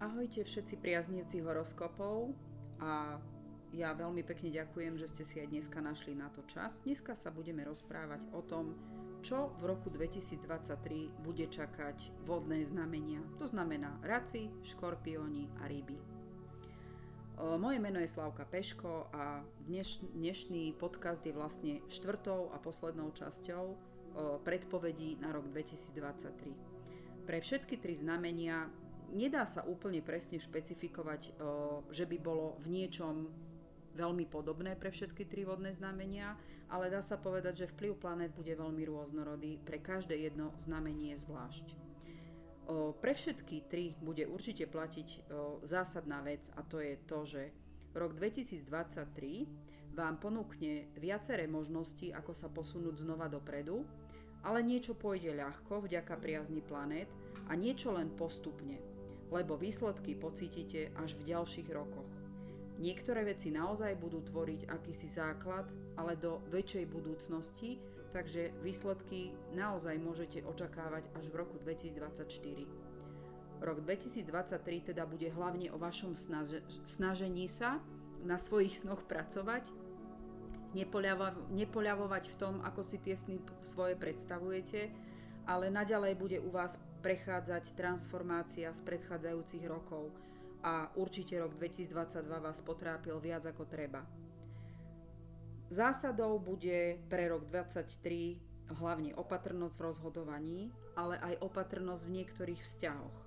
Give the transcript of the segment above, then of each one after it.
Ahojte všetci priaznivci horoskopov a ja veľmi pekne ďakujem, že ste si aj dneska našli na to čas. Dneska sa budeme rozprávať o tom, čo v roku 2023 bude čakať vodné znamenia. To znamená raci, škorpióni a ryby. Moje meno je Slavka Peško a dneš, dnešný podcast je vlastne štvrtou a poslednou časťou predpovedí na rok 2023. Pre všetky tri znamenia nedá sa úplne presne špecifikovať, že by bolo v niečom veľmi podobné pre všetky tri vodné znamenia, ale dá sa povedať, že vplyv planet bude veľmi rôznorodý pre každé jedno znamenie zvlášť. Pre všetky tri bude určite platiť zásadná vec a to je to, že rok 2023 vám ponúkne viaceré možnosti, ako sa posunúť znova dopredu, ale niečo pôjde ľahko vďaka priazni planet a niečo len postupne lebo výsledky pocítite až v ďalších rokoch. Niektoré veci naozaj budú tvoriť akýsi základ, ale do väčšej budúcnosti, takže výsledky naozaj môžete očakávať až v roku 2024. Rok 2023 teda bude hlavne o vašom snaže, snažení sa na svojich snoch pracovať, nepoľavovať v tom, ako si tie sny svoje predstavujete, ale naďalej bude u vás prechádzať transformácia z predchádzajúcich rokov a určite rok 2022 vás potrápil viac ako treba. Zásadou bude pre rok 2023 hlavne opatrnosť v rozhodovaní, ale aj opatrnosť v niektorých vzťahoch.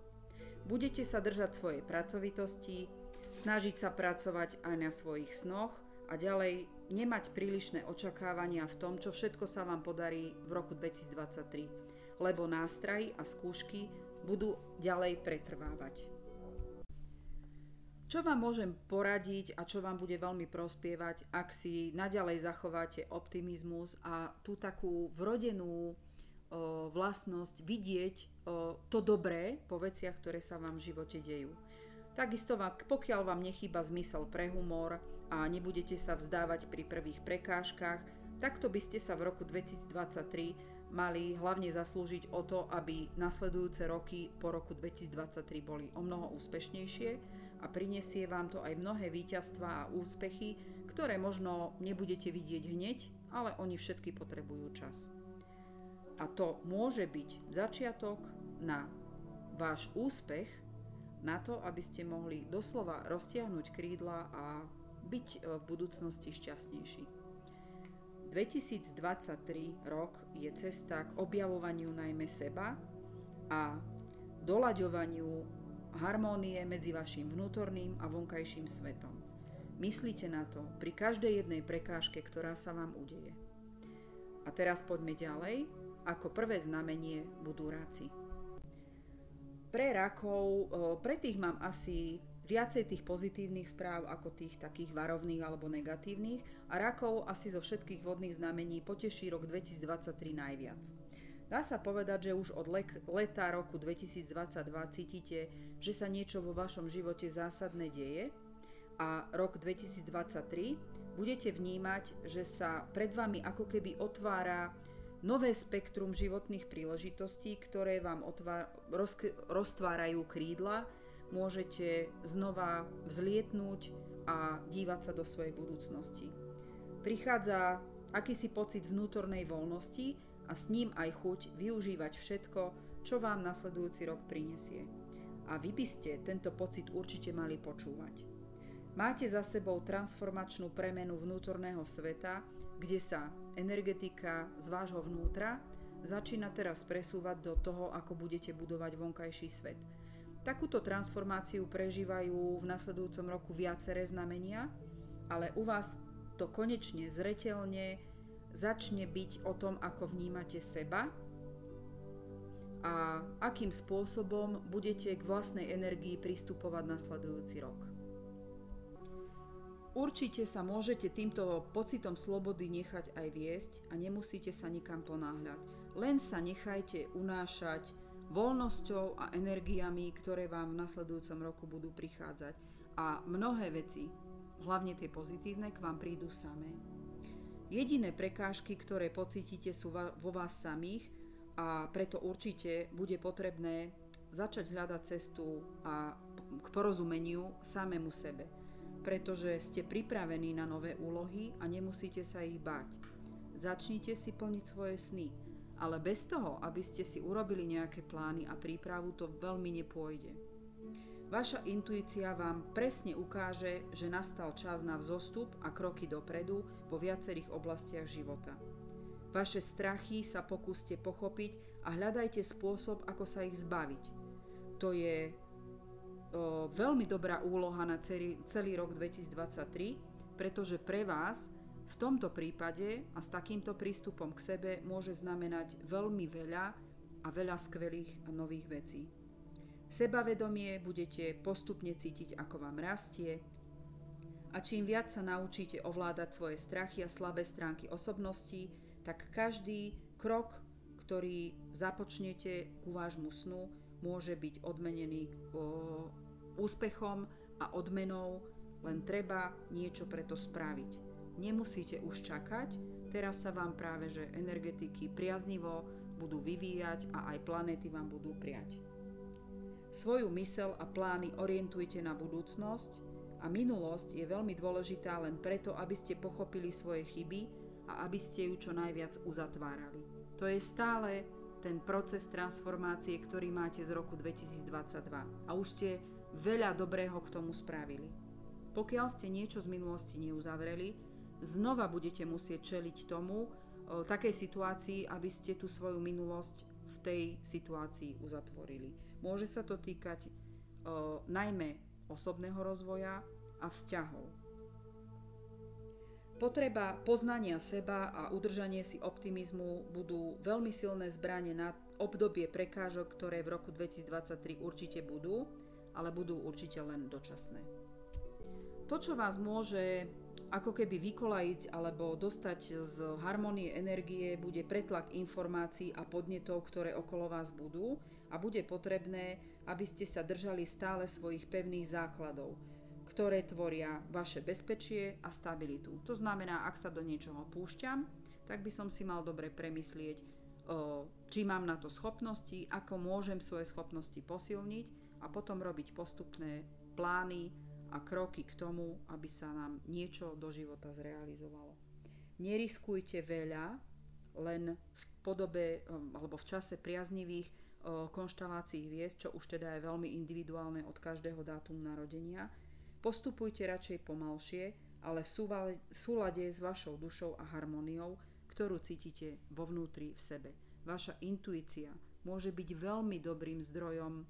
Budete sa držať svojej pracovitosti, snažiť sa pracovať aj na svojich snoch a ďalej nemať prílišné očakávania v tom, čo všetko sa vám podarí v roku 2023 lebo nástrahy a skúšky budú ďalej pretrvávať. Čo vám môžem poradiť a čo vám bude veľmi prospievať, ak si naďalej zachováte optimizmus a tú takú vrodenú vlastnosť vidieť to dobré po veciach, ktoré sa vám v živote dejú. Takisto pokiaľ vám nechýba zmysel pre humor a nebudete sa vzdávať pri prvých prekážkach, takto by ste sa v roku 2023 mali hlavne zaslúžiť o to, aby nasledujúce roky po roku 2023 boli o mnoho úspešnejšie a prinesie vám to aj mnohé víťazstva a úspechy, ktoré možno nebudete vidieť hneď, ale oni všetky potrebujú čas. A to môže byť začiatok na váš úspech, na to, aby ste mohli doslova roztiahnuť krídla a byť v budúcnosti šťastnejší. 2023 rok je cesta k objavovaniu najmä seba a doľaďovaniu harmónie medzi vašim vnútorným a vonkajším svetom. Myslíte na to pri každej jednej prekážke, ktorá sa vám udeje. A teraz poďme ďalej. Ako prvé znamenie budú ráci. Pre rakov, pre tých mám asi viacej tých pozitívnych správ ako tých takých varovných alebo negatívnych a rakov asi zo všetkých vodných znamení poteší rok 2023 najviac. Dá sa povedať, že už od leta roku 2022 cítite, že sa niečo vo vašom živote zásadné deje a rok 2023 budete vnímať, že sa pred vami ako keby otvára nové spektrum životných príležitostí, ktoré vám otvár, roz, roztvárajú krídla môžete znova vzlietnúť a dívať sa do svojej budúcnosti. Prichádza akýsi pocit vnútornej voľnosti a s ním aj chuť využívať všetko, čo vám nasledujúci rok prinesie. A vy by ste tento pocit určite mali počúvať. Máte za sebou transformačnú premenu vnútorného sveta, kde sa energetika z vášho vnútra začína teraz presúvať do toho, ako budete budovať vonkajší svet. Takúto transformáciu prežívajú v nasledujúcom roku viaceré znamenia, ale u vás to konečne zretelne začne byť o tom, ako vnímate seba a akým spôsobom budete k vlastnej energii pristupovať nasledujúci rok. Určite sa môžete týmto pocitom slobody nechať aj viesť a nemusíte sa nikam ponáhľať. Len sa nechajte unášať voľnosťou a energiami, ktoré vám v nasledujúcom roku budú prichádzať. A mnohé veci, hlavne tie pozitívne, k vám prídu samé. Jediné prekážky, ktoré pocítite, sú vo vás samých a preto určite bude potrebné začať hľadať cestu a k porozumeniu samému sebe, pretože ste pripravení na nové úlohy a nemusíte sa ich báť. Začnite si plniť svoje sny, ale bez toho, aby ste si urobili nejaké plány a prípravu, to veľmi nepôjde. Vaša intuícia vám presne ukáže, že nastal čas na vzostup a kroky dopredu vo viacerých oblastiach života. Vaše strachy sa pokúste pochopiť a hľadajte spôsob, ako sa ich zbaviť. To je o, veľmi dobrá úloha na celý, celý rok 2023, pretože pre vás v tomto prípade a s takýmto prístupom k sebe môže znamenať veľmi veľa a veľa skvelých a nových vecí. Sebavedomie budete postupne cítiť, ako vám rastie a čím viac sa naučíte ovládať svoje strachy a slabé stránky osobnosti, tak každý krok, ktorý započnete ku vášmu snu, môže byť odmenený o, úspechom a odmenou, len treba niečo preto spraviť. Nemusíte už čakať, teraz sa vám práve že energetiky priaznivo budú vyvíjať a aj planéty vám budú priať. Svoju mysel a plány orientujte na budúcnosť a minulosť je veľmi dôležitá len preto, aby ste pochopili svoje chyby a aby ste ju čo najviac uzatvárali. To je stále ten proces transformácie, ktorý máte z roku 2022 a už ste veľa dobrého k tomu spravili. Pokiaľ ste niečo z minulosti neuzavreli, znova budete musieť čeliť tomu, takej situácii, aby ste tú svoju minulosť v tej situácii uzatvorili. Môže sa to týkať najmä osobného rozvoja a vzťahov. Potreba poznania seba a udržanie si optimizmu budú veľmi silné zbranie na obdobie prekážok, ktoré v roku 2023 určite budú, ale budú určite len dočasné. To, čo vás môže ako keby vykolajiť alebo dostať z harmonie energie, bude pretlak informácií a podnetov, ktoré okolo vás budú a bude potrebné, aby ste sa držali stále svojich pevných základov, ktoré tvoria vaše bezpečie a stabilitu. To znamená, ak sa do niečoho púšťam, tak by som si mal dobre premyslieť, či mám na to schopnosti, ako môžem svoje schopnosti posilniť a potom robiť postupné plány a kroky k tomu, aby sa nám niečo do života zrealizovalo. Neriskujte veľa, len v podobe alebo v čase priaznivých konštalácií hviezd, čo už teda je veľmi individuálne od každého dátumu narodenia. Postupujte radšej pomalšie, ale v súlade s vašou dušou a harmóniou, ktorú cítite vo vnútri v sebe. Vaša intuícia môže byť veľmi dobrým zdrojom o,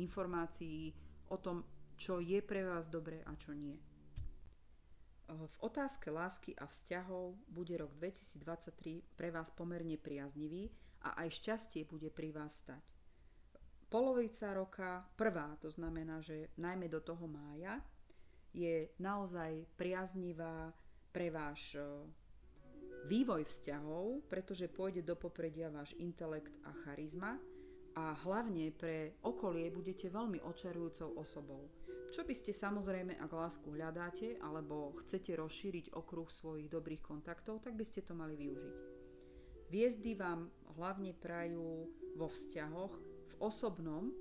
informácií o tom, čo je pre vás dobré a čo nie. V otázke lásky a vzťahov bude rok 2023 pre vás pomerne priaznivý a aj šťastie bude pri vás stať. Polovica roka, prvá, to znamená, že najmä do toho mája, je naozaj priaznivá pre váš e, vývoj vzťahov, pretože pôjde do popredia váš intelekt a charizma a hlavne pre okolie budete veľmi očarujúcou osobou. Čo by ste samozrejme, ak lásku hľadáte alebo chcete rozšíriť okruh svojich dobrých kontaktov, tak by ste to mali využiť. Hviezdy vám hlavne prajú vo vzťahoch, v osobnom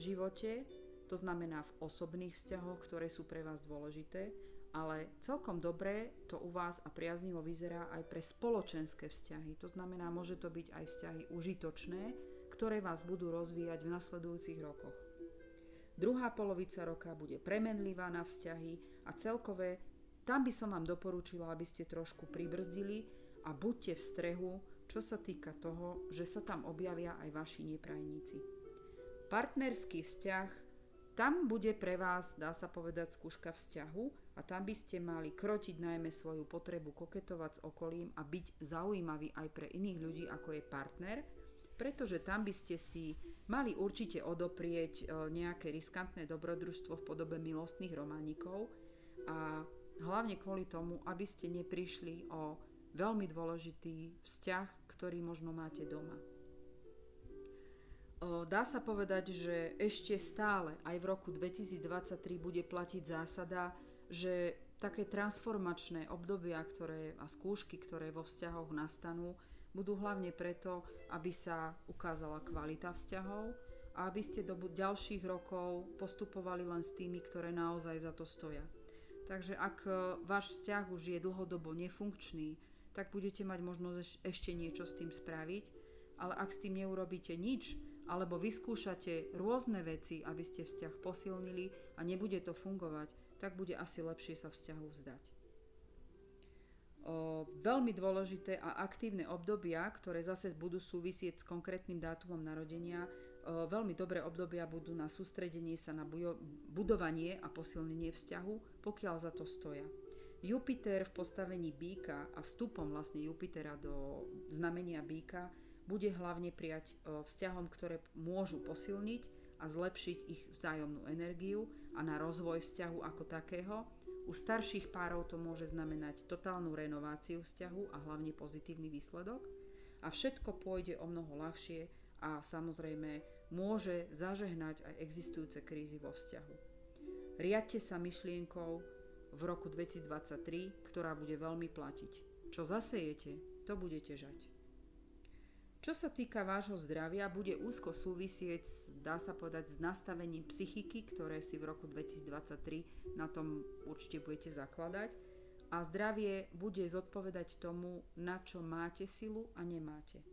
živote, to znamená v osobných vzťahoch, ktoré sú pre vás dôležité, ale celkom dobré to u vás a priaznivo vyzerá aj pre spoločenské vzťahy. To znamená, môže to byť aj vzťahy užitočné, ktoré vás budú rozvíjať v nasledujúcich rokoch. Druhá polovica roka bude premenlivá na vzťahy a celkové tam by som vám doporučila, aby ste trošku pribrzdili a buďte v strehu, čo sa týka toho, že sa tam objavia aj vaši neprajníci. Partnerský vzťah, tam bude pre vás, dá sa povedať, skúška vzťahu a tam by ste mali krotiť najmä svoju potrebu koketovať s okolím a byť zaujímavý aj pre iných ľudí, ako je partner, pretože tam by ste si mali určite odoprieť e, nejaké riskantné dobrodružstvo v podobe milostných románikov a hlavne kvôli tomu, aby ste neprišli o veľmi dôležitý vzťah, ktorý možno máte doma. Dá sa povedať, že ešte stále aj v roku 2023 bude platiť zásada, že také transformačné obdobia ktoré, a skúšky, ktoré vo vzťahoch nastanú, budú hlavne preto, aby sa ukázala kvalita vzťahov a aby ste do ďalších rokov postupovali len s tými, ktoré naozaj za to stoja. Takže ak e, váš vzťah už je dlhodobo nefunkčný, tak budete mať možnosť ešte niečo s tým spraviť, ale ak s tým neurobíte nič, alebo vyskúšate rôzne veci, aby ste vzťah posilnili a nebude to fungovať, tak bude asi lepšie sa vzťahu vzdať. Veľmi dôležité a aktívne obdobia, ktoré zase budú súvisieť s konkrétnym dátumom narodenia, veľmi dobré obdobia budú na sústredenie sa na budovanie a posilnenie vzťahu, pokiaľ za to stoja. Jupiter v postavení býka a vstupom vlastne Jupitera do znamenia býka bude hlavne prijať vzťahom, ktoré môžu posilniť a zlepšiť ich vzájomnú energiu a na rozvoj vzťahu ako takého. U starších párov to môže znamenať totálnu renováciu vzťahu a hlavne pozitívny výsledok. A všetko pôjde o mnoho ľahšie a samozrejme môže zažehnať aj existujúce krízy vo vzťahu. Riadte sa myšlienkou v roku 2023, ktorá bude veľmi platiť. Čo zasejete, to budete žať. Čo sa týka vášho zdravia, bude úzko súvisieť, dá sa povedať, s nastavením psychiky, ktoré si v roku 2023 na tom určite budete zakladať. A zdravie bude zodpovedať tomu, na čo máte silu a nemáte.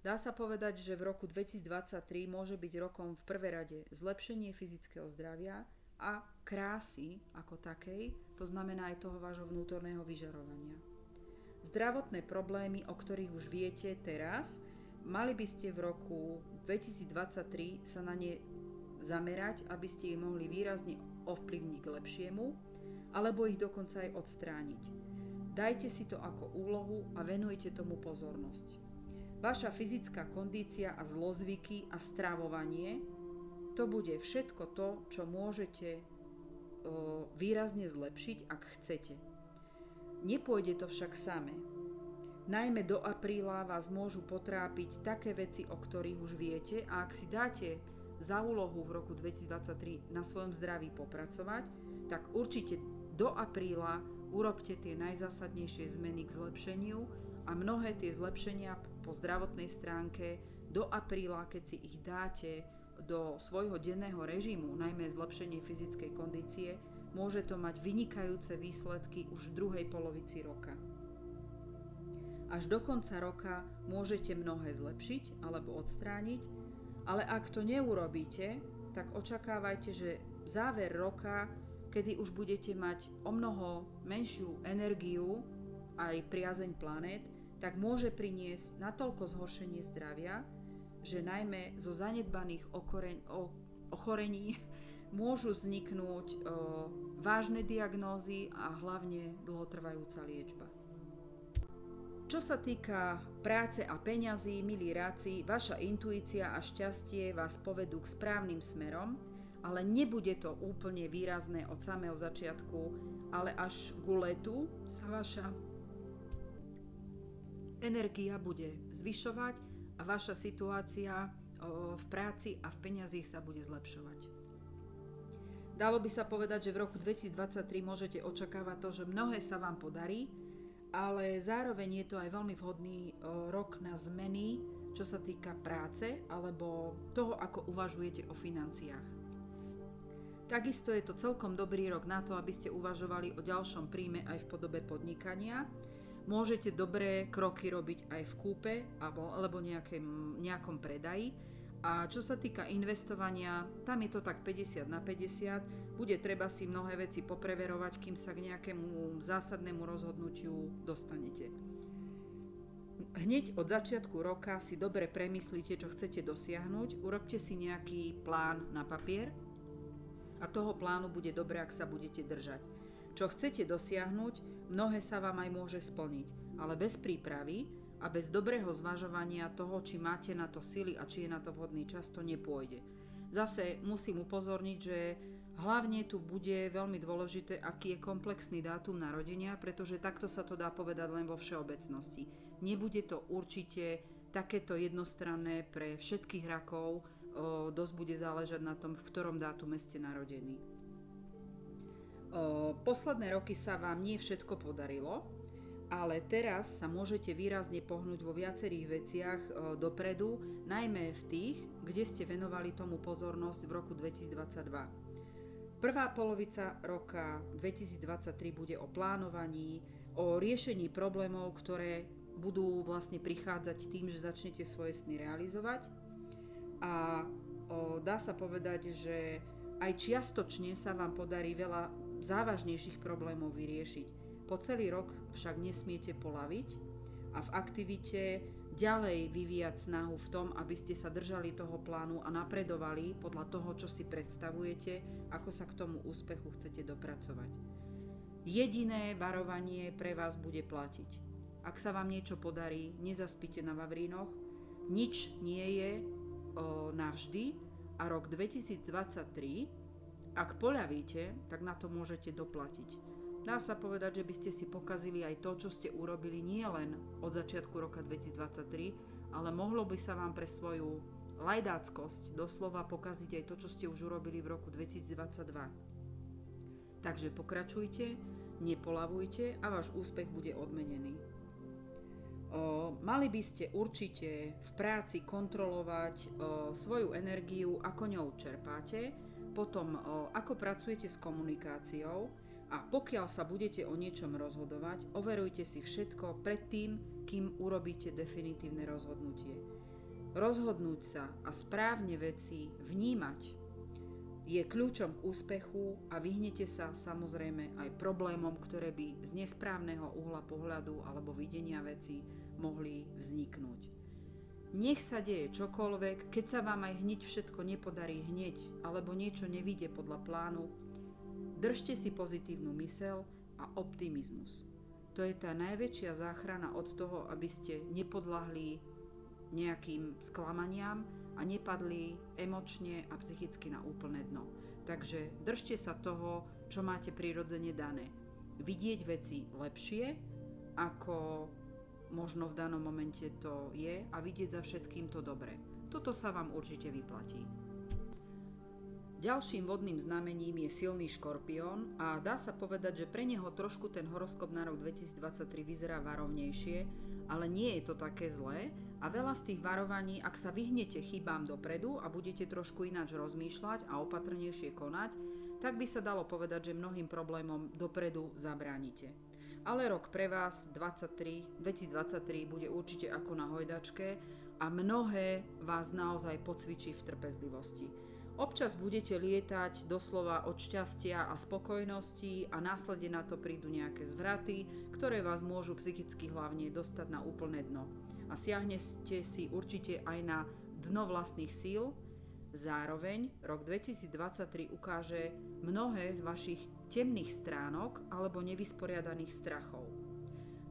Dá sa povedať, že v roku 2023 môže byť rokom v prvé rade zlepšenie fyzického zdravia a krásy ako takej, to znamená aj toho vášho vnútorného vyžarovania. Zdravotné problémy, o ktorých už viete teraz, mali by ste v roku 2023 sa na ne zamerať, aby ste ich mohli výrazne ovplyvniť k lepšiemu, alebo ich dokonca aj odstrániť. Dajte si to ako úlohu a venujte tomu pozornosť. Vaša fyzická kondícia a zlozvyky a stravovanie, to bude všetko to, čo môžete výrazne zlepšiť, ak chcete. Nepôjde to však samé. Najmä do apríla vás môžu potrápiť také veci, o ktorých už viete a ak si dáte za úlohu v roku 2023 na svojom zdraví popracovať, tak určite do apríla urobte tie najzásadnejšie zmeny k zlepšeniu a mnohé tie zlepšenia po zdravotnej stránke do apríla, keď si ich dáte do svojho denného režimu, najmä zlepšenie fyzickej kondície, môže to mať vynikajúce výsledky už v druhej polovici roka. Až do konca roka môžete mnohé zlepšiť alebo odstrániť, ale ak to neurobíte, tak očakávajte, že záver roka, kedy už budete mať o mnoho menšiu energiu aj priazeň planét, tak môže priniesť natoľko zhoršenie zdravia, že najmä zo zanedbaných okoreň, o, ochorení môžu vzniknúť o, vážne diagnózy a hlavne dlhotrvajúca liečba. Čo sa týka práce a peňazí, milí ráci, vaša intuícia a šťastie vás povedú k správnym smerom, ale nebude to úplne výrazné od samého začiatku, ale až ku letu sa vaša energia bude zvyšovať a vaša situácia v práci a v peňazí sa bude zlepšovať. Dalo by sa povedať, že v roku 2023 môžete očakávať to, že mnohé sa vám podarí, ale zároveň je to aj veľmi vhodný rok na zmeny, čo sa týka práce alebo toho, ako uvažujete o financiách. Takisto je to celkom dobrý rok na to, aby ste uvažovali o ďalšom príjme aj v podobe podnikania, Môžete dobré kroky robiť aj v kúpe alebo nejakém, nejakom predaji. A čo sa týka investovania, tam je to tak 50 na 50. Bude treba si mnohé veci popreverovať, kým sa k nejakému zásadnému rozhodnutiu dostanete. Hneď od začiatku roka si dobre premyslíte, čo chcete dosiahnuť, urobte si nejaký plán na papier a toho plánu bude dobre, ak sa budete držať. Čo chcete dosiahnuť, Mnohé sa vám aj môže splniť, ale bez prípravy a bez dobrého zvažovania toho, či máte na to sily a či je na to vhodný čas, to nepôjde. Zase musím upozorniť, že hlavne tu bude veľmi dôležité, aký je komplexný dátum narodenia, pretože takto sa to dá povedať len vo všeobecnosti. Nebude to určite takéto jednostranné pre všetkých rakov, o, dosť bude záležať na tom, v ktorom dátume ste narodení posledné roky sa vám nie všetko podarilo, ale teraz sa môžete výrazne pohnúť vo viacerých veciach e, dopredu, najmä v tých, kde ste venovali tomu pozornosť v roku 2022. Prvá polovica roka 2023 bude o plánovaní, o riešení problémov, ktoré budú vlastne prichádzať tým, že začnete svoje sny realizovať. A o, dá sa povedať, že aj čiastočne sa vám podarí veľa závažnejších problémov vyriešiť. Po celý rok však nesmiete polaviť a v aktivite ďalej vyvíjať snahu v tom, aby ste sa držali toho plánu a napredovali podľa toho, čo si predstavujete, ako sa k tomu úspechu chcete dopracovať. Jediné varovanie pre vás bude platiť. Ak sa vám niečo podarí, nezaspite na Vavrínoch, nič nie je o, navždy a rok 2023, ak poľavíte, tak na to môžete doplatiť. Dá sa povedať, že by ste si pokazili aj to, čo ste urobili nie len od začiatku roka 2023, ale mohlo by sa vám pre svoju lajdáckosť doslova pokaziť aj to, čo ste už urobili v roku 2022. Takže pokračujte, nepolavujte a váš úspech bude odmenený. O, mali by ste určite v práci kontrolovať o, svoju energiu, ako ňou čerpáte, potom o, ako pracujete s komunikáciou, a pokiaľ sa budete o niečom rozhodovať, overujte si všetko predtým, kým urobíte definitívne rozhodnutie. Rozhodnúť sa a správne veci vnímať je kľúčom k úspechu a vyhnete sa samozrejme aj problémom, ktoré by z nesprávneho uhla pohľadu alebo videnia veci mohli vzniknúť. Nech sa deje čokoľvek, keď sa vám aj hneď všetko nepodarí hneď alebo niečo nevíde podľa plánu, Držte si pozitívnu mysel a optimizmus. To je tá najväčšia záchrana od toho, aby ste nepodľahli nejakým sklamaniam a nepadli emočne a psychicky na úplné dno. Takže držte sa toho, čo máte prirodzene dané. Vidieť veci lepšie, ako možno v danom momente to je a vidieť za všetkým to dobré. Toto sa vám určite vyplatí. Ďalším vodným znamením je silný škorpión a dá sa povedať, že pre neho trošku ten horoskop na rok 2023 vyzerá varovnejšie, ale nie je to také zlé a veľa z tých varovaní, ak sa vyhnete chybám dopredu a budete trošku ináč rozmýšľať a opatrnejšie konať, tak by sa dalo povedať, že mnohým problémom dopredu zabránite. Ale rok pre vás 23, 2023 bude určite ako na hojdačke a mnohé vás naozaj pocvičí v trpezlivosti. Občas budete lietať doslova od šťastia a spokojnosti a následne na to prídu nejaké zvraty, ktoré vás môžu psychicky hlavne dostať na úplné dno. A siahnete si určite aj na dno vlastných síl. Zároveň rok 2023 ukáže mnohé z vašich temných stránok alebo nevysporiadaných strachov.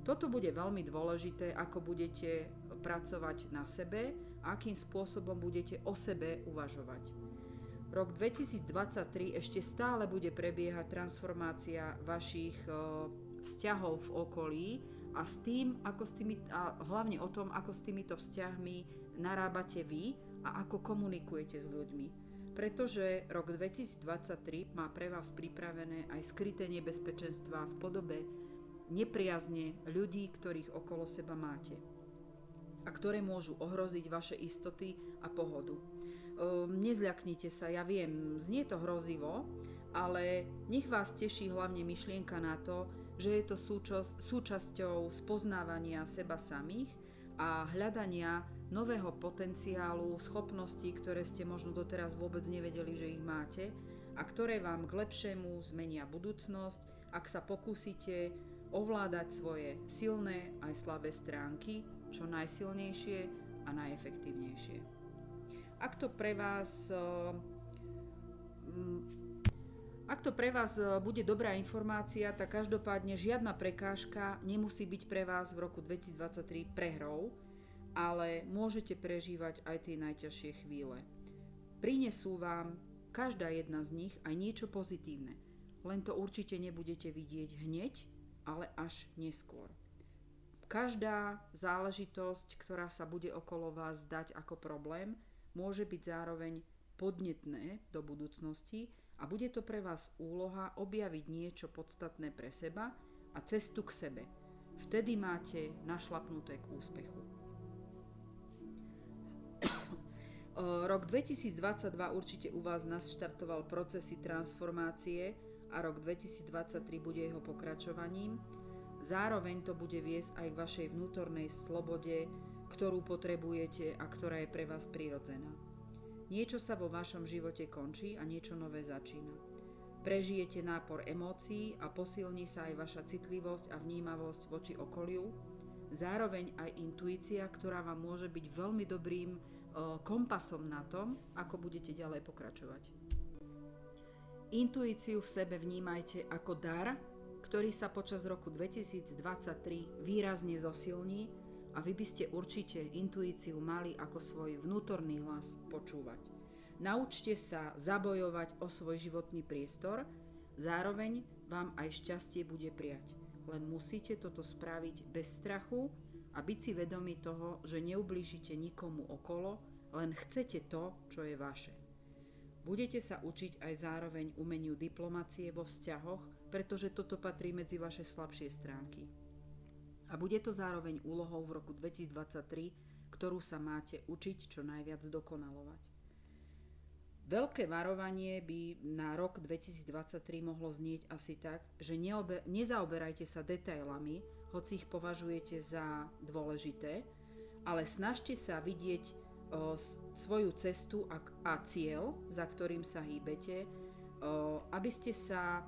Toto bude veľmi dôležité, ako budete pracovať na sebe akým spôsobom budete o sebe uvažovať. Rok 2023 ešte stále bude prebiehať transformácia vašich vzťahov v okolí a s tým, ako s tými, a hlavne o tom, ako s týmito vzťahmi narábate vy a ako komunikujete s ľuďmi. Pretože rok 2023 má pre vás pripravené aj skryté nebezpečenstva v podobe nepriazne ľudí, ktorých okolo seba máte a ktoré môžu ohroziť vaše istoty a pohodu. Ehm, nezľaknite sa, ja viem, znie to hrozivo, ale nech vás teší hlavne myšlienka na to, že je to súčasť, súčasťou spoznávania seba samých a hľadania nového potenciálu, schopností, ktoré ste možno doteraz vôbec nevedeli, že ich máte a ktoré vám k lepšiemu zmenia budúcnosť, ak sa pokúsite ovládať svoje silné aj slabé stránky čo najsilnejšie a najefektívnejšie. Ak to pre vás eh, mm, ak to pre vás eh, bude dobrá informácia, tak každopádne žiadna prekážka nemusí byť pre vás v roku 2023 prehrou, ale môžete prežívať aj tie najťažšie chvíle. Prinesú vám každá jedna z nich aj niečo pozitívne, len to určite nebudete vidieť hneď, ale až neskôr. Každá záležitosť, ktorá sa bude okolo vás dať ako problém, môže byť zároveň podnetné do budúcnosti a bude to pre vás úloha objaviť niečo podstatné pre seba a cestu k sebe. Vtedy máte našlapnuté k úspechu. Rok 2022 určite u vás naštartoval procesy transformácie a rok 2023 bude jeho pokračovaním. Zároveň to bude viesť aj k vašej vnútornej slobode, ktorú potrebujete a ktorá je pre vás prirodzená. Niečo sa vo vašom živote končí a niečo nové začína. Prežijete nápor emócií a posilní sa aj vaša citlivosť a vnímavosť voči okoliu, zároveň aj intuícia, ktorá vám môže byť veľmi dobrým kompasom na tom, ako budete ďalej pokračovať. Intuíciu v sebe vnímajte ako dar, ktorý sa počas roku 2023 výrazne zosilní a vy by ste určite intuíciu mali ako svoj vnútorný hlas počúvať. Naučte sa zabojovať o svoj životný priestor, zároveň vám aj šťastie bude prijať. Len musíte toto spraviť bez strachu a byť si vedomí toho, že neublížite nikomu okolo, len chcete to, čo je vaše. Budete sa učiť aj zároveň umeniu diplomacie vo vzťahoch, pretože toto patrí medzi vaše slabšie stránky. A bude to zároveň úlohou v roku 2023, ktorú sa máte učiť čo najviac dokonalovať. Veľké varovanie by na rok 2023 mohlo znieť asi tak, že neobe, nezaoberajte sa detailami, hoci ich považujete za dôležité, ale snažte sa vidieť o, svoju cestu a, a cieľ, za ktorým sa hýbete, o, aby ste sa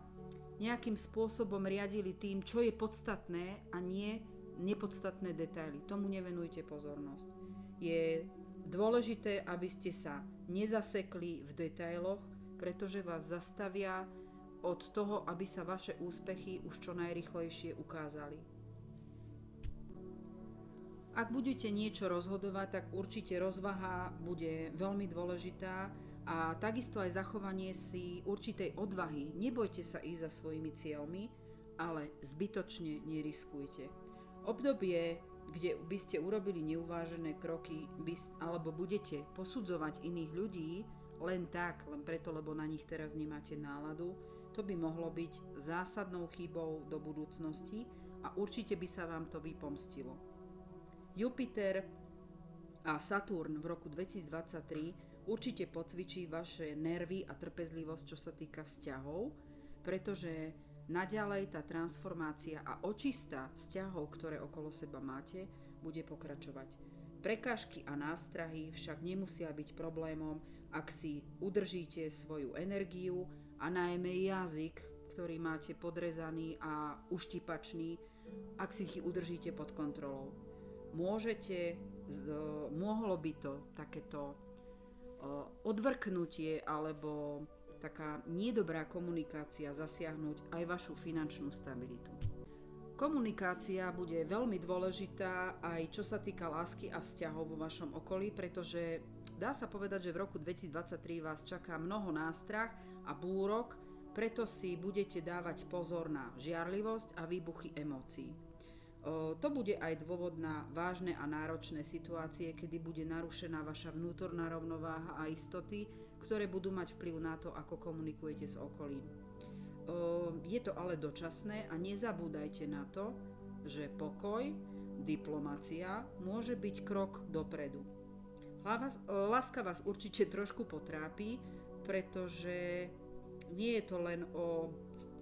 nejakým spôsobom riadili tým, čo je podstatné a nie nepodstatné detaily. Tomu nevenujte pozornosť. Je dôležité, aby ste sa nezasekli v detailoch, pretože vás zastavia od toho, aby sa vaše úspechy už čo najrychlejšie ukázali. Ak budete niečo rozhodovať, tak určite rozvaha bude veľmi dôležitá a takisto aj zachovanie si určitej odvahy. Nebojte sa ísť za svojimi cieľmi, ale zbytočne neriskujte. Obdobie, kde by ste urobili neuvážené kroky by, alebo budete posudzovať iných ľudí len tak, len preto, lebo na nich teraz nemáte náladu, to by mohlo byť zásadnou chybou do budúcnosti a určite by sa vám to vypomstilo. Jupiter a Saturn v roku 2023 určite pocvičí vaše nervy a trpezlivosť, čo sa týka vzťahov, pretože naďalej tá transformácia a očista vzťahov, ktoré okolo seba máte, bude pokračovať. Prekážky a nástrahy však nemusia byť problémom, ak si udržíte svoju energiu a najmä jazyk, ktorý máte podrezaný a uštipačný, ak si ich udržíte pod kontrolou môžete, mohlo by to takéto odvrknutie alebo taká nedobrá komunikácia zasiahnuť aj vašu finančnú stabilitu. Komunikácia bude veľmi dôležitá aj čo sa týka lásky a vzťahov vo vašom okolí, pretože dá sa povedať, že v roku 2023 vás čaká mnoho nástrah a búrok, preto si budete dávať pozor na žiarlivosť a výbuchy emócií. To bude aj dôvod na vážne a náročné situácie, kedy bude narušená vaša vnútorná rovnováha a istoty, ktoré budú mať vplyv na to, ako komunikujete s okolím. Je to ale dočasné a nezabúdajte na to, že pokoj, diplomacia môže byť krok dopredu. Láska vás určite trošku potrápi, pretože nie je to len o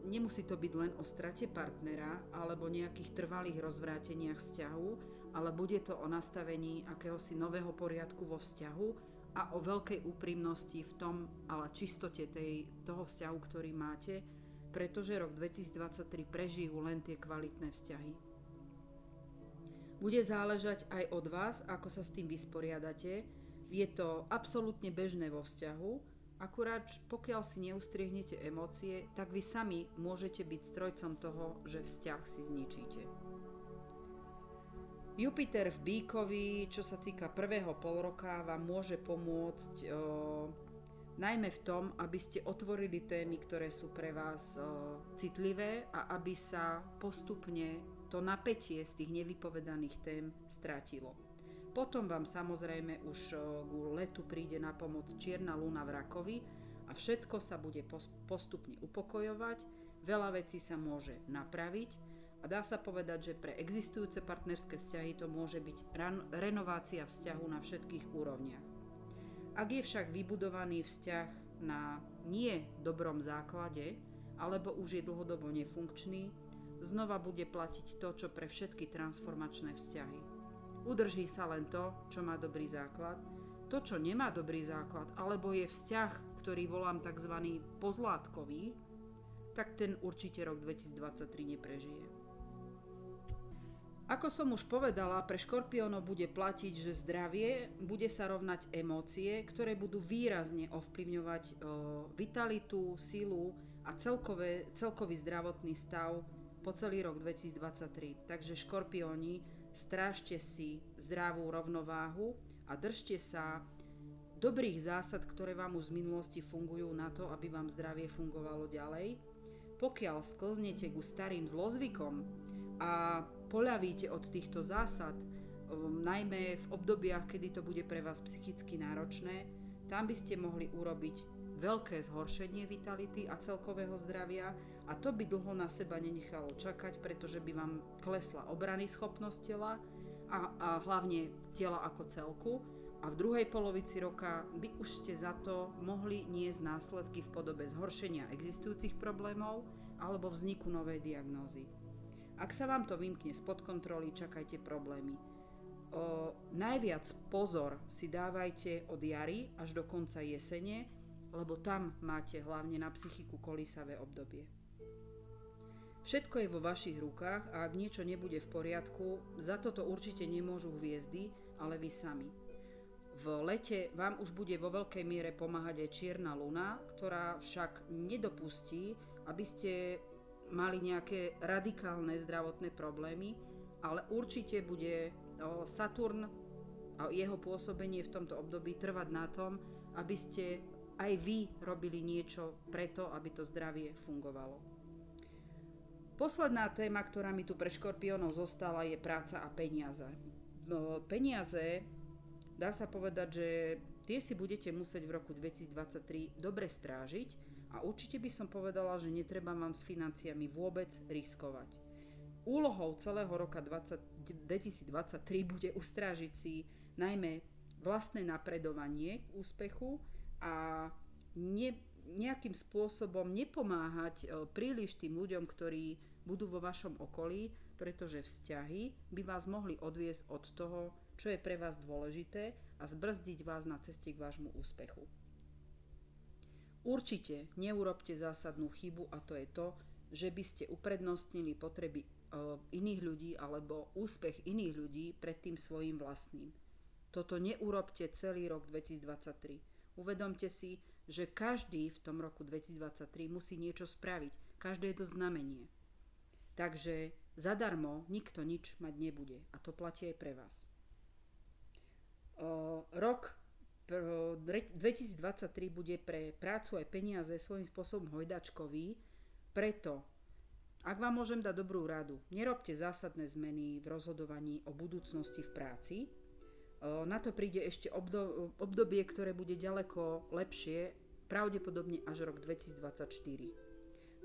nemusí to byť len o strate partnera alebo nejakých trvalých rozvráteniach vzťahu, ale bude to o nastavení akéhosi nového poriadku vo vzťahu a o veľkej úprimnosti v tom, ale čistote tej, toho vzťahu, ktorý máte, pretože rok 2023 prežijú len tie kvalitné vzťahy. Bude záležať aj od vás, ako sa s tým vysporiadate. Je to absolútne bežné vo vzťahu, Akurát pokiaľ si neustriehnete emócie, tak vy sami môžete byť strojcom toho, že vzťah si zničíte. Jupiter v Bíkovi, čo sa týka prvého polroka, vám môže pomôcť o, najmä v tom, aby ste otvorili témy, ktoré sú pre vás o, citlivé a aby sa postupne to napätie z tých nevypovedaných tém strátilo. Potom vám samozrejme už k letu príde na pomoc čierna luna v rakovi a všetko sa bude postupne upokojovať, veľa vecí sa môže napraviť A dá sa povedať, že pre existujúce partnerské vzťahy to môže byť ran- renovácia vzťahu na všetkých úrovniach. Ak je však vybudovaný vzťah na nie dobrom základe, alebo už je dlhodobo nefunkčný, znova bude platiť to, čo pre všetky transformačné vzťahy. Udrží sa len to, čo má dobrý základ, to, čo nemá dobrý základ, alebo je vzťah, ktorý volám tzv. pozlátkový, tak ten určite rok 2023 neprežije. Ako som už povedala, pre škorpiónov bude platiť, že zdravie bude sa rovnať emócie, ktoré budú výrazne ovplyvňovať o, vitalitu, silu a celkové, celkový zdravotný stav po celý rok 2023. Takže škorpióni, strážte si zdravú rovnováhu a držte sa dobrých zásad, ktoré vám už z minulosti fungujú na to, aby vám zdravie fungovalo ďalej. Pokiaľ sklznete ku starým zlozvykom a poľavíte od týchto zásad, najmä v obdobiach, kedy to bude pre vás psychicky náročné, tam by ste mohli urobiť veľké zhoršenie vitality a celkového zdravia a to by dlho na seba nenechalo čakať, pretože by vám klesla obrany schopnosť tela a, a hlavne tela ako celku a v druhej polovici roka by už ste za to mohli niesť následky v podobe zhoršenia existujúcich problémov alebo vzniku novej diagnózy. Ak sa vám to vymkne spod kontroly, čakajte problémy. O, najviac pozor si dávajte od jary až do konca jesene, lebo tam máte hlavne na psychiku kolísavé obdobie. Všetko je vo vašich rukách a ak niečo nebude v poriadku, za toto určite nemôžu hviezdy, ale vy sami. V lete vám už bude vo veľkej miere pomáhať aj čierna luna, ktorá však nedopustí, aby ste mali nejaké radikálne zdravotné problémy, ale určite bude Saturn a jeho pôsobenie v tomto období trvať na tom, aby ste aj vy robili niečo preto, aby to zdravie fungovalo. Posledná téma, ktorá mi tu pre škorpiónov zostala, je práca a peniaze. Peniaze Dá sa povedať, že tie si budete musieť v roku 2023 dobre strážiť a určite by som povedala, že netreba vám s financiami vôbec riskovať. Úlohou celého roka 20, 2023 bude ustrážiť si najmä vlastné napredovanie k úspechu a ne, nejakým spôsobom nepomáhať e, príliš tým ľuďom, ktorí budú vo vašom okolí, pretože vzťahy by vás mohli odviesť od toho, čo je pre vás dôležité a zbrzdiť vás na ceste k vášmu úspechu. Určite neurobte zásadnú chybu a to je to, že by ste uprednostnili potreby e, iných ľudí alebo úspech iných ľudí pred tým svojim vlastným. Toto neurobte celý rok 2023. Uvedomte si, že každý v tom roku 2023 musí niečo spraviť. Každé je to znamenie. Takže zadarmo nikto nič mať nebude. A to platí aj pre vás rok 2023 bude pre prácu aj peniaze svojím spôsobom hojdačkový, preto ak vám môžem dať dobrú radu, nerobte zásadné zmeny v rozhodovaní o budúcnosti v práci. Na to príde ešte obdobie, ktoré bude ďaleko lepšie, pravdepodobne až rok 2024.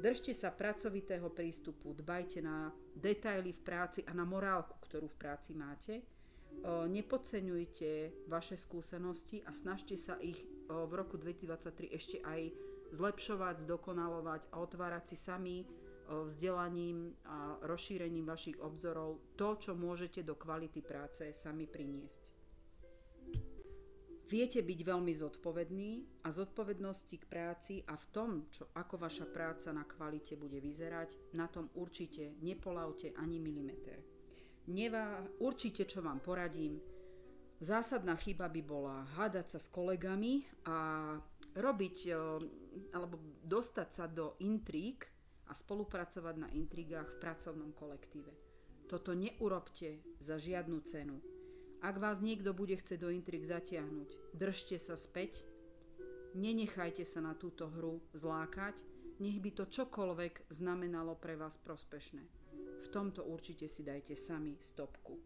Držte sa pracovitého prístupu, dbajte na detaily v práci a na morálku, ktorú v práci máte – nepodceňujte vaše skúsenosti a snažte sa ich v roku 2023 ešte aj zlepšovať, zdokonalovať a otvárať si sami vzdelaním a rozšírením vašich obzorov to, čo môžete do kvality práce sami priniesť. Viete byť veľmi zodpovední a zodpovednosti k práci a v tom, čo, ako vaša práca na kvalite bude vyzerať, na tom určite nepolavte ani milimeter. Nevá, určite, čo vám poradím, zásadná chyba by bola hádať sa s kolegami a robiť e, alebo dostať sa do intrík a spolupracovať na intrigách v pracovnom kolektíve. Toto neurobte za žiadnu cenu. Ak vás niekto bude chcieť do intrik zatiahnuť, držte sa späť, nenechajte sa na túto hru zlákať, nech by to čokoľvek znamenalo pre vás prospešné. V tomto určite si dajte sami stopku.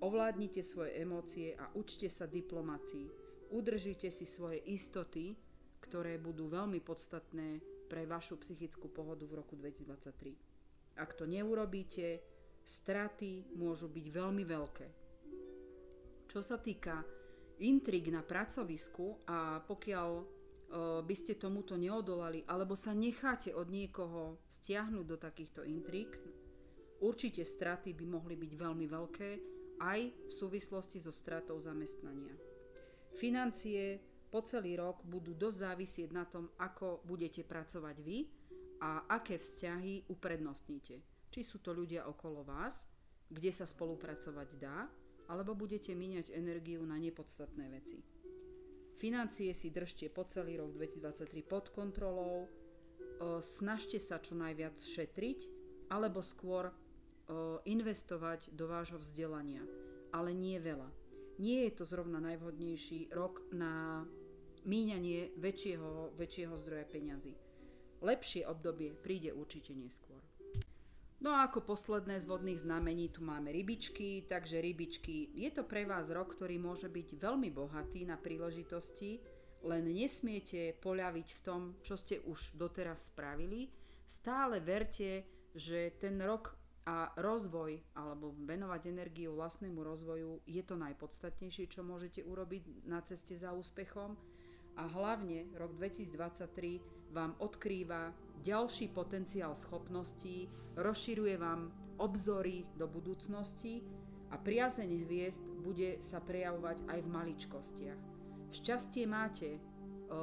Ovládnite svoje emócie a učte sa diplomácii. Udržite si svoje istoty, ktoré budú veľmi podstatné pre vašu psychickú pohodu v roku 2023. Ak to neurobíte, straty môžu byť veľmi veľké. Čo sa týka intrig na pracovisku a pokiaľ e, by ste tomuto neodolali alebo sa necháte od niekoho stiahnuť do takýchto intrig, určite straty by mohli byť veľmi veľké aj v súvislosti so stratou zamestnania. Financie po celý rok budú dosť závisieť na tom, ako budete pracovať vy a aké vzťahy uprednostníte. Či sú to ľudia okolo vás, kde sa spolupracovať dá, alebo budete míňať energiu na nepodstatné veci. Financie si držte po celý rok 2023 pod kontrolou, snažte sa čo najviac šetriť, alebo skôr investovať do vášho vzdelania, ale nie veľa. Nie je to zrovna najvhodnejší rok na míňanie väčšieho, väčšieho zdroja peňazí. Lepšie obdobie príde určite neskôr. No a ako posledné z vodných znamení tu máme rybičky, takže rybičky, je to pre vás rok, ktorý môže byť veľmi bohatý na príležitosti, len nesmiete poľaviť v tom, čo ste už doteraz spravili. Stále verte, že ten rok a rozvoj alebo venovať energiu vlastnému rozvoju je to najpodstatnejšie, čo môžete urobiť na ceste za úspechom a hlavne rok 2023 vám odkrýva ďalší potenciál schopností, rozširuje vám obzory do budúcnosti a priazeň hviezd bude sa prejavovať aj v maličkostiach. Šťastie máte e,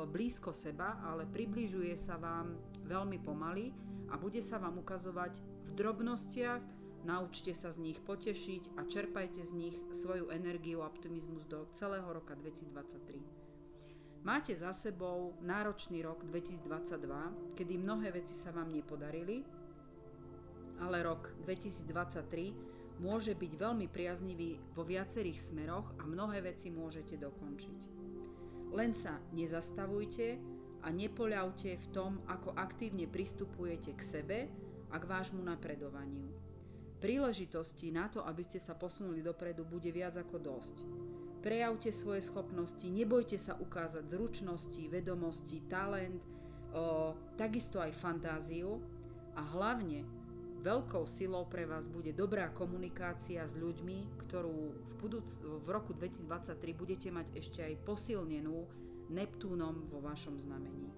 blízko seba, ale približuje sa vám veľmi pomaly a bude sa vám ukazovať v drobnostiach, naučte sa z nich potešiť a čerpajte z nich svoju energiu a optimizmus do celého roka 2023. Máte za sebou náročný rok 2022, kedy mnohé veci sa vám nepodarili, ale rok 2023 môže byť veľmi priaznivý vo viacerých smeroch a mnohé veci môžete dokončiť. Len sa nezastavujte a nepoľavte v tom, ako aktívne pristupujete k sebe a k vášmu napredovaniu. Príležitosti na to, aby ste sa posunuli dopredu, bude viac ako dosť. Prejavte svoje schopnosti, nebojte sa ukázať zručnosti, vedomosti, talent, o, takisto aj fantáziu a hlavne veľkou silou pre vás bude dobrá komunikácia s ľuďmi, ktorú v, budúc- v roku 2023 budete mať ešte aj posilnenú Neptúnom vo vašom znamení.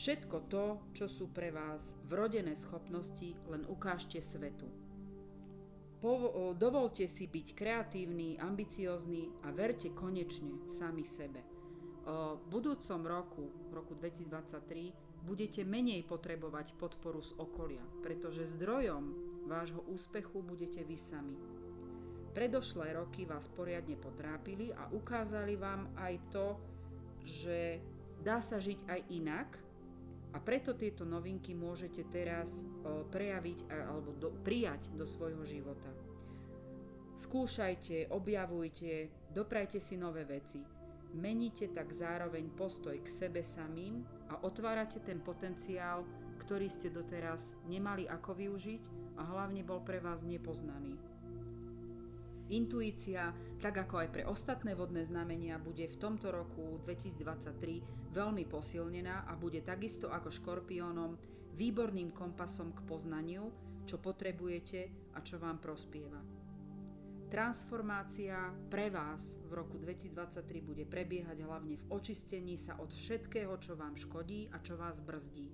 Všetko to, čo sú pre vás vrodené schopnosti, len ukážte svetu. Po, dovolte si byť kreatívny, ambiciózny a verte konečne sami sebe. V budúcom roku, roku 2023, budete menej potrebovať podporu z okolia, pretože zdrojom vášho úspechu budete vy sami. Predošlé roky vás poriadne potrápili a ukázali vám aj to, že dá sa žiť aj inak a preto tieto novinky môžete teraz prejaviť alebo do, prijať do svojho života. Skúšajte, objavujte, doprajte si nové veci. Meníte tak zároveň postoj k sebe samým a otvárate ten potenciál, ktorý ste doteraz nemali ako využiť a hlavne bol pre vás nepoznaný. Intuícia, tak ako aj pre ostatné vodné znamenia, bude v tomto roku 2023 veľmi posilnená a bude takisto ako škorpiónom výborným kompasom k poznaniu, čo potrebujete a čo vám prospieva. Transformácia pre vás v roku 2023 bude prebiehať hlavne v očistení sa od všetkého, čo vám škodí a čo vás brzdí.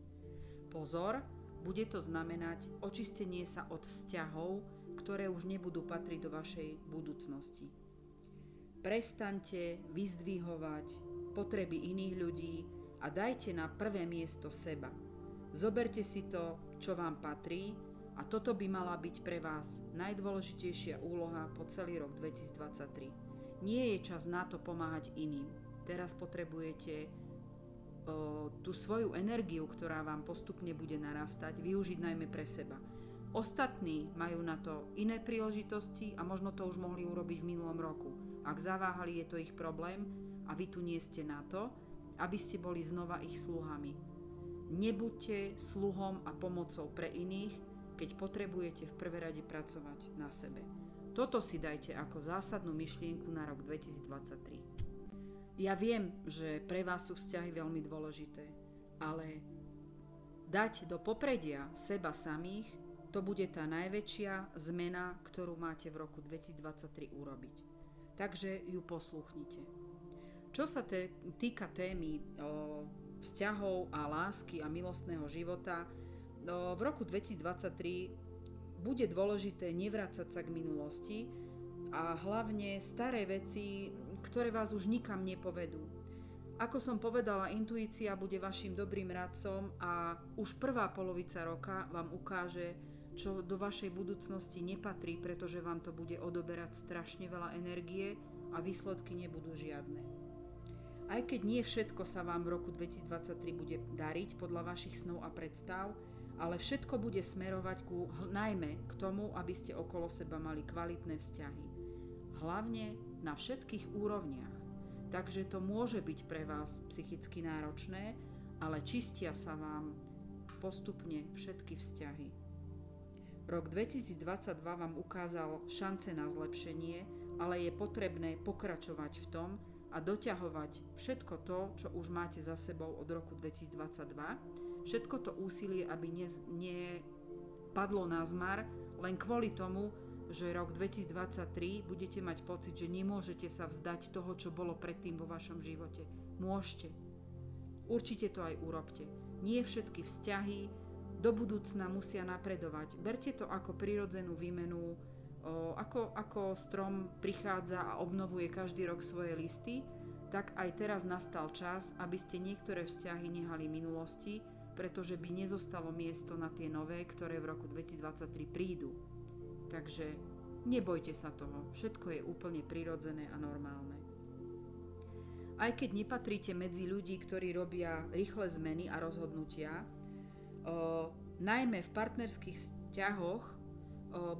Pozor, bude to znamenať očistenie sa od vzťahov, ktoré už nebudú patriť do vašej budúcnosti. Prestaňte vyzdvihovať potreby iných ľudí a dajte na prvé miesto seba. Zoberte si to, čo vám patrí a toto by mala byť pre vás najdôležitejšia úloha po celý rok 2023. Nie je čas na to pomáhať iným. Teraz potrebujete o, tú svoju energiu, ktorá vám postupne bude narastať, využiť najmä pre seba. Ostatní majú na to iné príležitosti a možno to už mohli urobiť v minulom roku. Ak zaváhali, je to ich problém a vy tu nie ste na to, aby ste boli znova ich sluhami. Nebuďte sluhom a pomocou pre iných, keď potrebujete v prvé rade pracovať na sebe. Toto si dajte ako zásadnú myšlienku na rok 2023. Ja viem, že pre vás sú vzťahy veľmi dôležité, ale dať do popredia seba samých, To bude tá najväčšia zmena, ktorú máte v roku 2023 urobiť. Takže ju posluchnite. Čo sa te, týka témy o, vzťahov a lásky a milostného života, o, v roku 2023 bude dôležité nevrácať sa k minulosti a hlavne staré veci, ktoré vás už nikam nepovedú. Ako som povedala, intuícia bude vašim dobrým radcom a už prvá polovica roka vám ukáže, čo do vašej budúcnosti nepatrí, pretože vám to bude odoberať strašne veľa energie a výsledky nebudú žiadne. Aj keď nie všetko sa vám v roku 2023 bude dariť podľa vašich snov a predstav, ale všetko bude smerovať ku, najmä k tomu, aby ste okolo seba mali kvalitné vzťahy. Hlavne na všetkých úrovniach. Takže to môže byť pre vás psychicky náročné, ale čistia sa vám postupne všetky vzťahy. Rok 2022 vám ukázal šance na zlepšenie, ale je potrebné pokračovať v tom a doťahovať všetko to, čo už máte za sebou od roku 2022, všetko to úsilie, aby nepadlo ne na zmar, len kvôli tomu, že rok 2023 budete mať pocit, že nemôžete sa vzdať toho, čo bolo predtým vo vašom živote. Môžete. Určite to aj urobte. Nie všetky vzťahy, do budúcna musia napredovať. Berte to ako prirodzenú výmenu, ako, ako strom prichádza a obnovuje každý rok svoje listy, tak aj teraz nastal čas, aby ste niektoré vzťahy nehali minulosti, pretože by nezostalo miesto na tie nové, ktoré v roku 2023 prídu. Takže nebojte sa toho, všetko je úplne prirodzené a normálne. Aj keď nepatríte medzi ľudí, ktorí robia rýchle zmeny a rozhodnutia, najmä v partnerských vzťahoch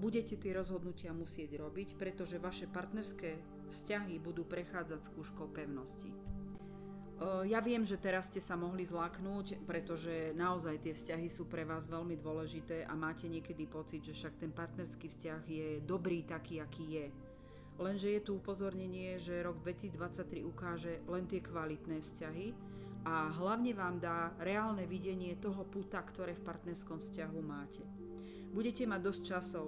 budete tie rozhodnutia musieť robiť, pretože vaše partnerské vzťahy budú prechádzať skúškou pevnosti. Ja viem, že teraz ste sa mohli zlaknúť, pretože naozaj tie vzťahy sú pre vás veľmi dôležité a máte niekedy pocit, že však ten partnerský vzťah je dobrý taký, aký je. Lenže je tu upozornenie, že rok 2023 ukáže len tie kvalitné vzťahy a hlavne vám dá reálne videnie toho puta, ktoré v partnerskom vzťahu máte. Budete mať dosť časov,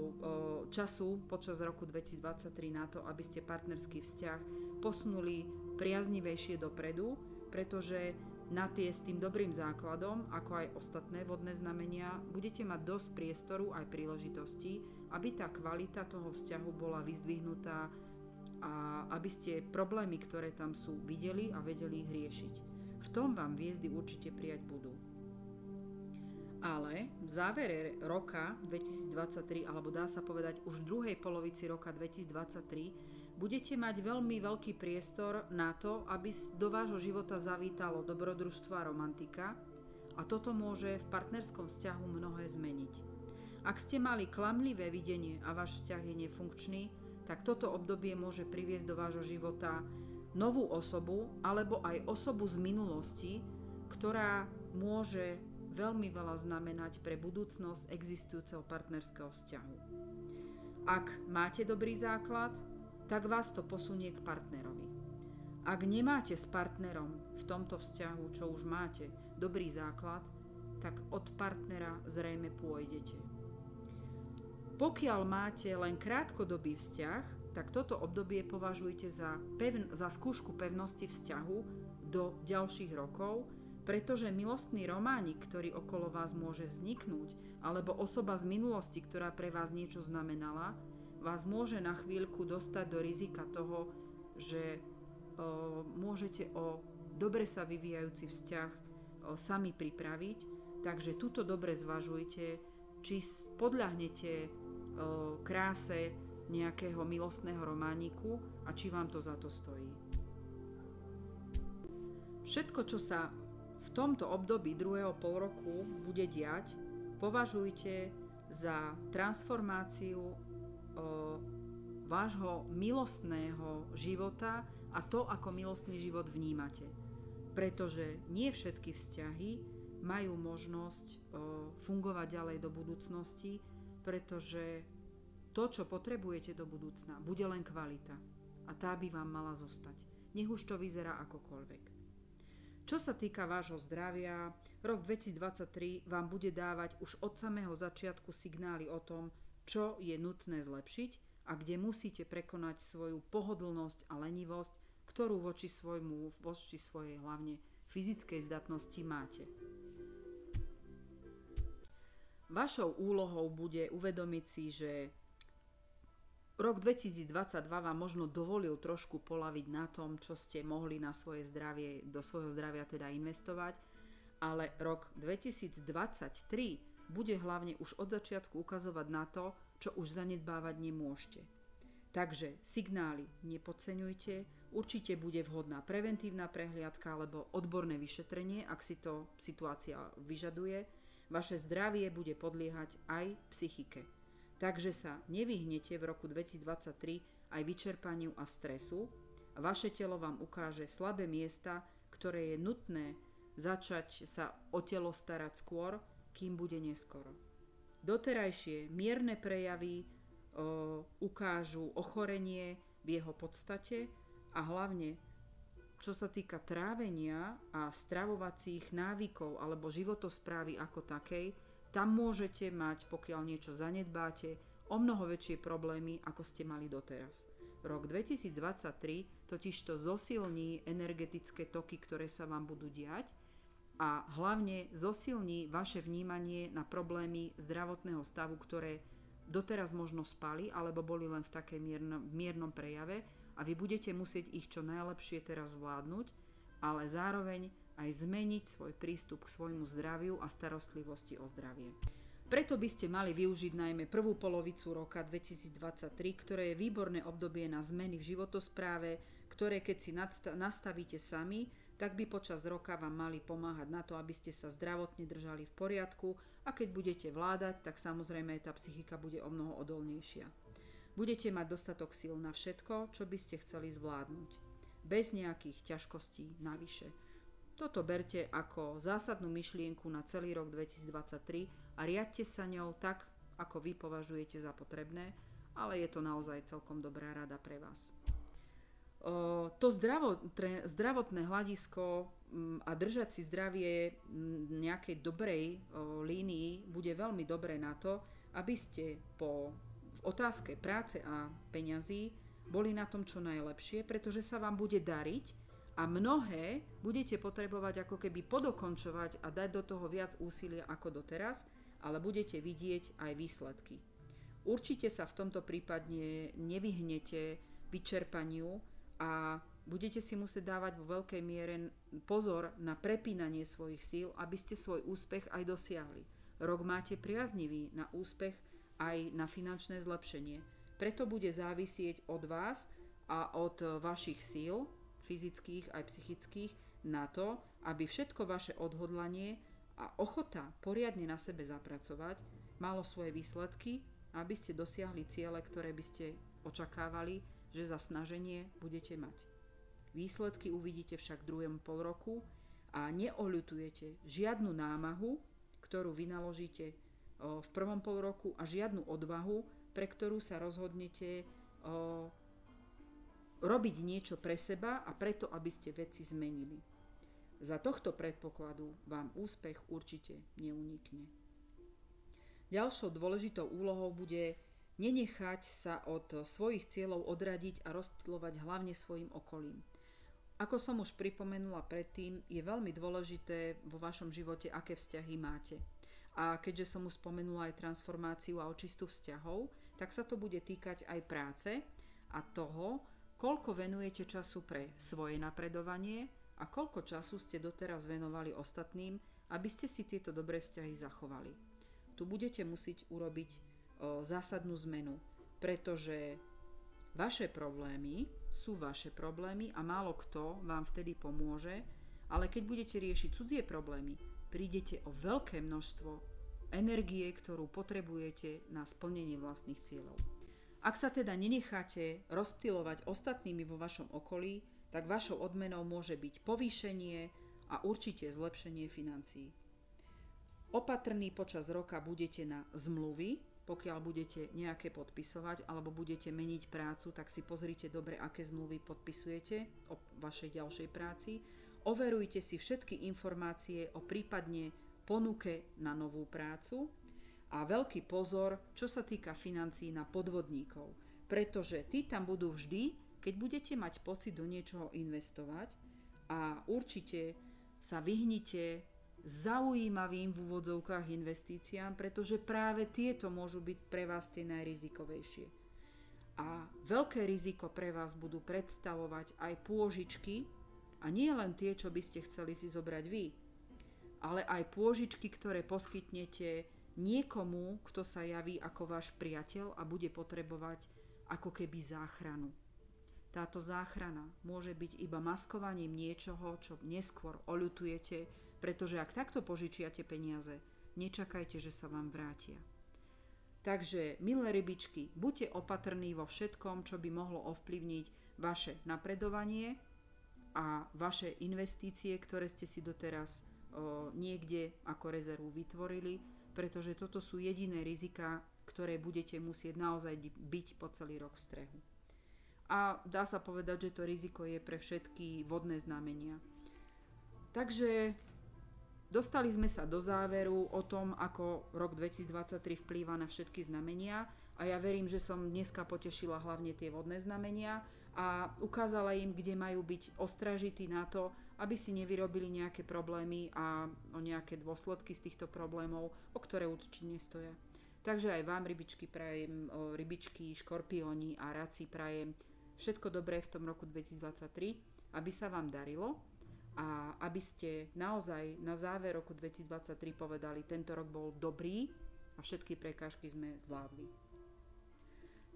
času počas roku 2023 na to, aby ste partnerský vzťah posunuli priaznivejšie dopredu, pretože na tie s tým dobrým základom, ako aj ostatné vodné znamenia, budete mať dosť priestoru aj príležitosti, aby tá kvalita toho vzťahu bola vyzdvihnutá a aby ste problémy, ktoré tam sú, videli a vedeli ich riešiť. V tom vám hviezdy určite prijať budú. Ale v závere roka 2023, alebo dá sa povedať už v druhej polovici roka 2023, budete mať veľmi veľký priestor na to, aby do vášho života zavítalo dobrodružstvo a romantika a toto môže v partnerskom vzťahu mnohé zmeniť. Ak ste mali klamlivé videnie a váš vzťah je nefunkčný, tak toto obdobie môže priviesť do vášho života novú osobu alebo aj osobu z minulosti, ktorá môže veľmi veľa znamenať pre budúcnosť existujúceho partnerského vzťahu. Ak máte dobrý základ, tak vás to posunie k partnerovi. Ak nemáte s partnerom v tomto vzťahu, čo už máte, dobrý základ, tak od partnera zrejme pôjdete. Pokiaľ máte len krátkodobý vzťah, tak toto obdobie považujte za, pevn- za skúšku pevnosti vzťahu do ďalších rokov, pretože milostný románik, ktorý okolo vás môže vzniknúť, alebo osoba z minulosti, ktorá pre vás niečo znamenala, vás môže na chvíľku dostať do rizika toho, že o, môžete o dobre sa vyvíjajúci vzťah o, sami pripraviť, takže tuto dobre zvažujte, či podľahnete o, kráse nejakého milostného romániku a či vám to za to stojí. Všetko, čo sa v tomto období druhého pol roku bude diať, považujte za transformáciu o, vášho milostného života a to, ako milostný život vnímate. Pretože nie všetky vzťahy majú možnosť o, fungovať ďalej do budúcnosti, pretože to, čo potrebujete do budúcna, bude len kvalita. A tá by vám mala zostať. Nech už to vyzerá akokoľvek. Čo sa týka vášho zdravia, rok 2023 vám bude dávať už od samého začiatku signály o tom, čo je nutné zlepšiť a kde musíte prekonať svoju pohodlnosť a lenivosť, ktorú voči, svojmu, voči svojej hlavne fyzickej zdatnosti máte. Vašou úlohou bude uvedomiť si, že Rok 2022 vám možno dovolil trošku polaviť na tom, čo ste mohli na svoje zdravie, do svojho zdravia teda investovať, ale rok 2023 bude hlavne už od začiatku ukazovať na to, čo už zanedbávať nemôžete. Takže signály nepodceňujte, určite bude vhodná preventívna prehliadka alebo odborné vyšetrenie, ak si to situácia vyžaduje. Vaše zdravie bude podliehať aj psychike takže sa nevyhnete v roku 2023 aj vyčerpaniu a stresu. Vaše telo vám ukáže slabé miesta, ktoré je nutné začať sa o telo starať skôr, kým bude neskoro. Doterajšie mierne prejavy o, ukážu ochorenie v jeho podstate a hlavne čo sa týka trávenia a stravovacích návykov alebo životosprávy ako takej, tam môžete mať, pokiaľ niečo zanedbáte, o mnoho väčšie problémy, ako ste mali doteraz. Rok 2023 totiž to zosilní energetické toky, ktoré sa vám budú diať a hlavne zosilní vaše vnímanie na problémy zdravotného stavu, ktoré doteraz možno spali alebo boli len v takej miernom, miernom prejave a vy budete musieť ich čo najlepšie teraz zvládnuť, ale zároveň aj zmeniť svoj prístup k svojmu zdraviu a starostlivosti o zdravie. Preto by ste mali využiť najmä prvú polovicu roka 2023, ktoré je výborné obdobie na zmeny v životospráve, ktoré keď si nastavíte sami, tak by počas roka vám mali pomáhať na to, aby ste sa zdravotne držali v poriadku a keď budete vládať, tak samozrejme tá psychika bude o mnoho odolnejšia. Budete mať dostatok síl na všetko, čo by ste chceli zvládnuť. Bez nejakých ťažkostí navyše. Toto berte ako zásadnú myšlienku na celý rok 2023 a riadte sa ňou tak, ako vy považujete za potrebné, ale je to naozaj celkom dobrá rada pre vás. To zdravotné hľadisko mm, a držať si zdravie mm, nejakej dobrej línii bude veľmi dobré na to, aby ste po otázke práce a peňazí boli na tom čo najlepšie, pretože sa vám bude dariť a mnohé budete potrebovať ako keby podokončovať a dať do toho viac úsilia ako doteraz, ale budete vidieť aj výsledky. Určite sa v tomto prípadne nevyhnete vyčerpaniu a budete si musieť dávať vo veľkej miere pozor na prepínanie svojich síl, aby ste svoj úspech aj dosiahli. Rok máte priaznivý na úspech aj na finančné zlepšenie. Preto bude závisieť od vás a od vašich síl, fyzických aj psychických, na to, aby všetko vaše odhodlanie a ochota poriadne na sebe zapracovať malo svoje výsledky, aby ste dosiahli ciele, ktoré by ste očakávali, že za snaženie budete mať. Výsledky uvidíte však v druhom pol roku a neoľutujete žiadnu námahu, ktorú vynaložíte v prvom pol roku a žiadnu odvahu, pre ktorú sa rozhodnete robiť niečo pre seba a preto, aby ste veci zmenili. Za tohto predpokladu vám úspech určite neunikne. Ďalšou dôležitou úlohou bude nenechať sa od svojich cieľov odradiť a rozptýlovať hlavne svojim okolím. Ako som už pripomenula predtým, je veľmi dôležité vo vašom živote, aké vzťahy máte. A keďže som už spomenula aj transformáciu a očistú vzťahov, tak sa to bude týkať aj práce a toho, koľko venujete času pre svoje napredovanie a koľko času ste doteraz venovali ostatným, aby ste si tieto dobré vzťahy zachovali. Tu budete musieť urobiť o, zásadnú zmenu, pretože vaše problémy sú vaše problémy a málo kto vám vtedy pomôže, ale keď budete riešiť cudzie problémy, prídete o veľké množstvo energie, ktorú potrebujete na splnenie vlastných cieľov. Ak sa teda nenecháte rozptilovať ostatnými vo vašom okolí, tak vašou odmenou môže byť povýšenie a určite zlepšenie financií. Opatrní počas roka budete na zmluvy, pokiaľ budete nejaké podpisovať alebo budete meniť prácu, tak si pozrite dobre, aké zmluvy podpisujete o vašej ďalšej práci. overujte si všetky informácie o prípadne ponuke na novú prácu a veľký pozor, čo sa týka financí na podvodníkov, pretože tí tam budú vždy, keď budete mať pocit do niečoho investovať a určite sa vyhnite zaujímavým v úvodzovkách investíciám, pretože práve tieto môžu byť pre vás tie najrizikovejšie. A veľké riziko pre vás budú predstavovať aj pôžičky, a nie len tie, čo by ste chceli si zobrať vy, ale aj pôžičky, ktoré poskytnete niekomu, kto sa javí ako váš priateľ a bude potrebovať ako keby záchranu. Táto záchrana môže byť iba maskovaním niečoho, čo neskôr oľutujete, pretože ak takto požičiate peniaze, nečakajte, že sa vám vrátia. Takže, milé rybičky, buďte opatrní vo všetkom, čo by mohlo ovplyvniť vaše napredovanie a vaše investície, ktoré ste si doteraz o, niekde ako rezervu vytvorili, pretože toto sú jediné rizika, ktoré budete musieť naozaj byť po celý rok v strehu. A dá sa povedať, že to riziko je pre všetky vodné znamenia. Takže dostali sme sa do záveru o tom, ako rok 2023 vplýva na všetky znamenia a ja verím, že som dneska potešila hlavne tie vodné znamenia a ukázala im, kde majú byť ostražití na to, aby si nevyrobili nejaké problémy a o nejaké dôsledky z týchto problémov, o ktoré určite nestoja. Takže aj vám, rybičky, prajem, rybičky, škorpióni a raci prajem všetko dobré v tom roku 2023, aby sa vám darilo a aby ste naozaj na záver roku 2023 povedali, tento rok bol dobrý a všetky prekážky sme zvládli.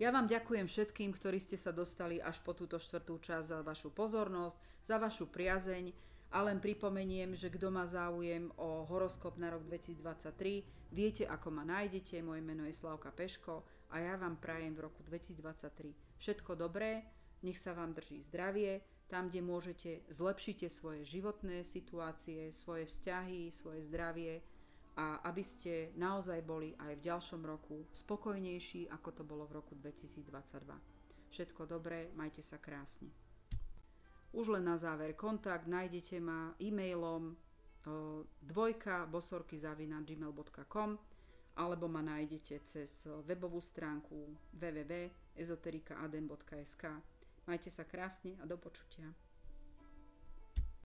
Ja vám ďakujem všetkým, ktorí ste sa dostali až po túto štvrtú časť za vašu pozornosť, za vašu priazeň a len pripomeniem, že kto má záujem o horoskop na rok 2023, viete ako ma nájdete, moje meno je Slavka Peško a ja vám prajem v roku 2023 všetko dobré, nech sa vám drží zdravie, tam, kde môžete, zlepšite svoje životné situácie, svoje vzťahy, svoje zdravie, a aby ste naozaj boli aj v ďalšom roku spokojnejší, ako to bolo v roku 2022. Všetko dobré, majte sa krásne. Už len na záver kontakt, nájdete ma e-mailom dvojka bosorky gmail.com alebo ma nájdete cez webovú stránku www.ezoterikaadem.sk Majte sa krásne a do počutia.